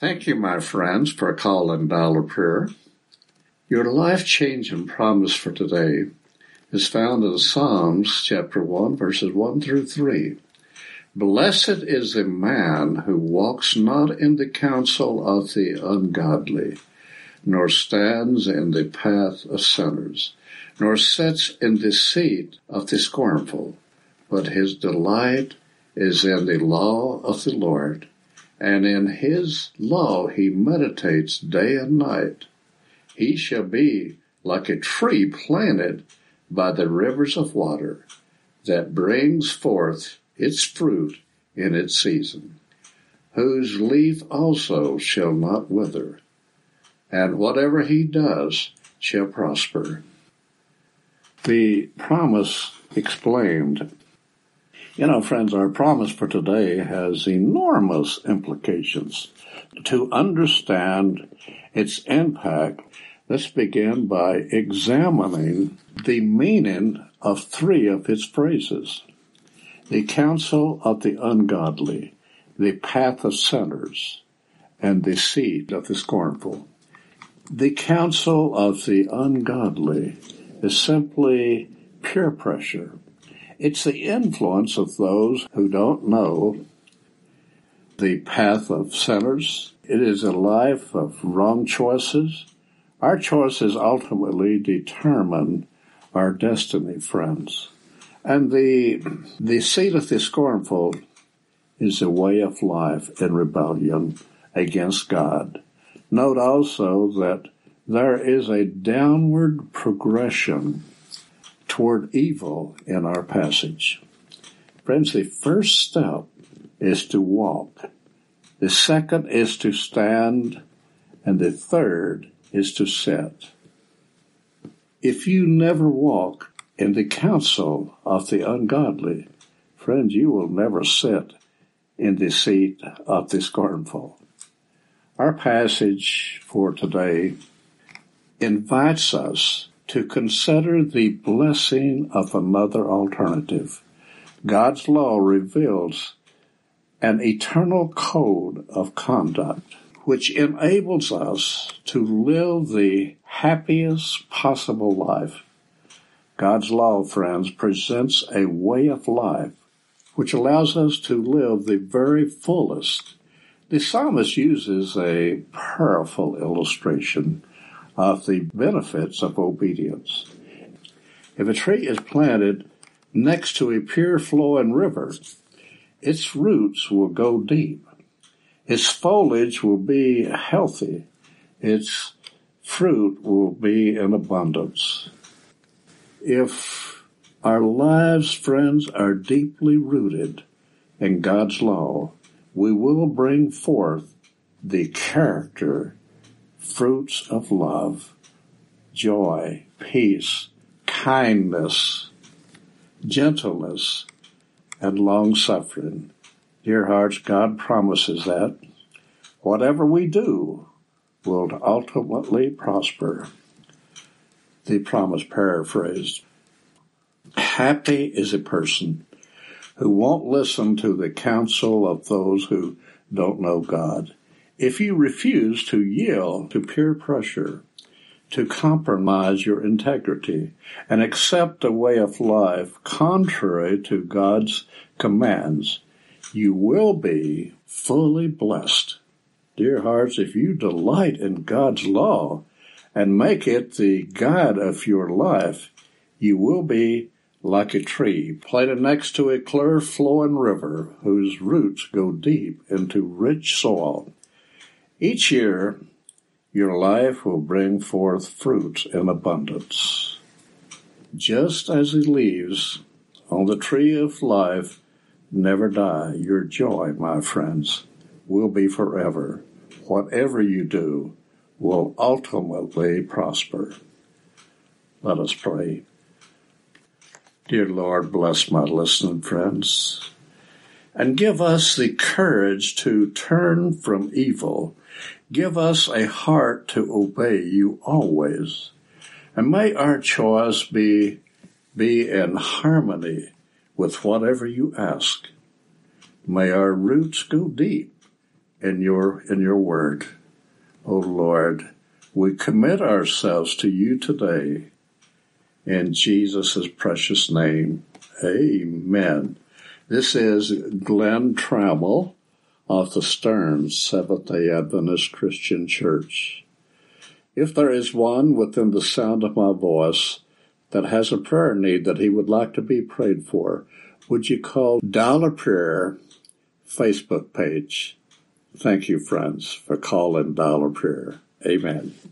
Thank you, my friends, for calling Dial-a-Prayer. Your life changing promise for today is found in Psalms chapter 1, verses 1 through 3. Blessed is the man who walks not in the counsel of the ungodly, nor stands in the path of sinners, nor sits in the seat of the scornful, but his delight is in the law of the Lord, and in his law he meditates day and night. He shall be like a tree planted by the rivers of water that brings forth its fruit in its season, whose leaf also shall not wither, and whatever he does shall prosper. The promise explained. You know, friends, our promise for today has enormous implications. To understand its impact, let's begin by examining the meaning of three of its phrases. The counsel of the ungodly, the path of sinners, and the seed of the scornful. The counsel of the ungodly is simply peer pressure. It's the influence of those who don't know the path of sinners. It is a life of wrong choices. Our choices ultimately determine our destiny, friends. And the, the seed of the scornful is a way of life in rebellion against God. Note also that there is a downward progression toward evil in our passage. Friends, the first step is to walk. The second is to stand. And the third is to sit. If you never walk in the counsel of the ungodly, friends, you will never sit in the seat of the scornful. Our passage for today invites us to consider the blessing of another alternative. God's law reveals an eternal code of conduct which enables us to live the happiest possible life. God's law, friends, presents a way of life which allows us to live the very fullest. The psalmist uses a powerful illustration of the benefits of obedience. If a tree is planted next to a pure flowing river, its roots will go deep. Its foliage will be healthy. Its fruit will be in abundance. If our lives, friends, are deeply rooted in God's law, we will bring forth the character fruits of love, joy, peace, kindness, gentleness, and long suffering. Dear hearts, God promises that whatever we do will ultimately prosper. The promise paraphrased. Happy is a person who won't listen to the counsel of those who don't know God if you refuse to yield to peer pressure, to compromise your integrity, and accept a way of life contrary to God's commands, you will be fully blessed. Dear hearts, if you delight in God's law and make it the guide of your life, you will be like a tree planted next to a clear flowing river whose roots go deep into rich soil. Each year, your life will bring forth fruit in abundance. Just as the leaves on the tree of life never die, your joy, my friends, will be forever. Whatever you do will ultimately prosper. Let us pray. Dear Lord, bless my listening friends and give us the courage to turn from evil Give us a heart to obey you always. And may our choice be, be in harmony with whatever you ask. May our roots go deep in your in your word. O Lord, we commit ourselves to you today in Jesus' precious name. Amen. This is Glenn Trammell of the Stearns Seventh day Adventist Christian Church. If there is one within the sound of my voice that has a prayer need that he would like to be prayed for, would you call Dial-a-Prayer Facebook page? Thank you, friends, for calling Dial-a-Prayer. Amen.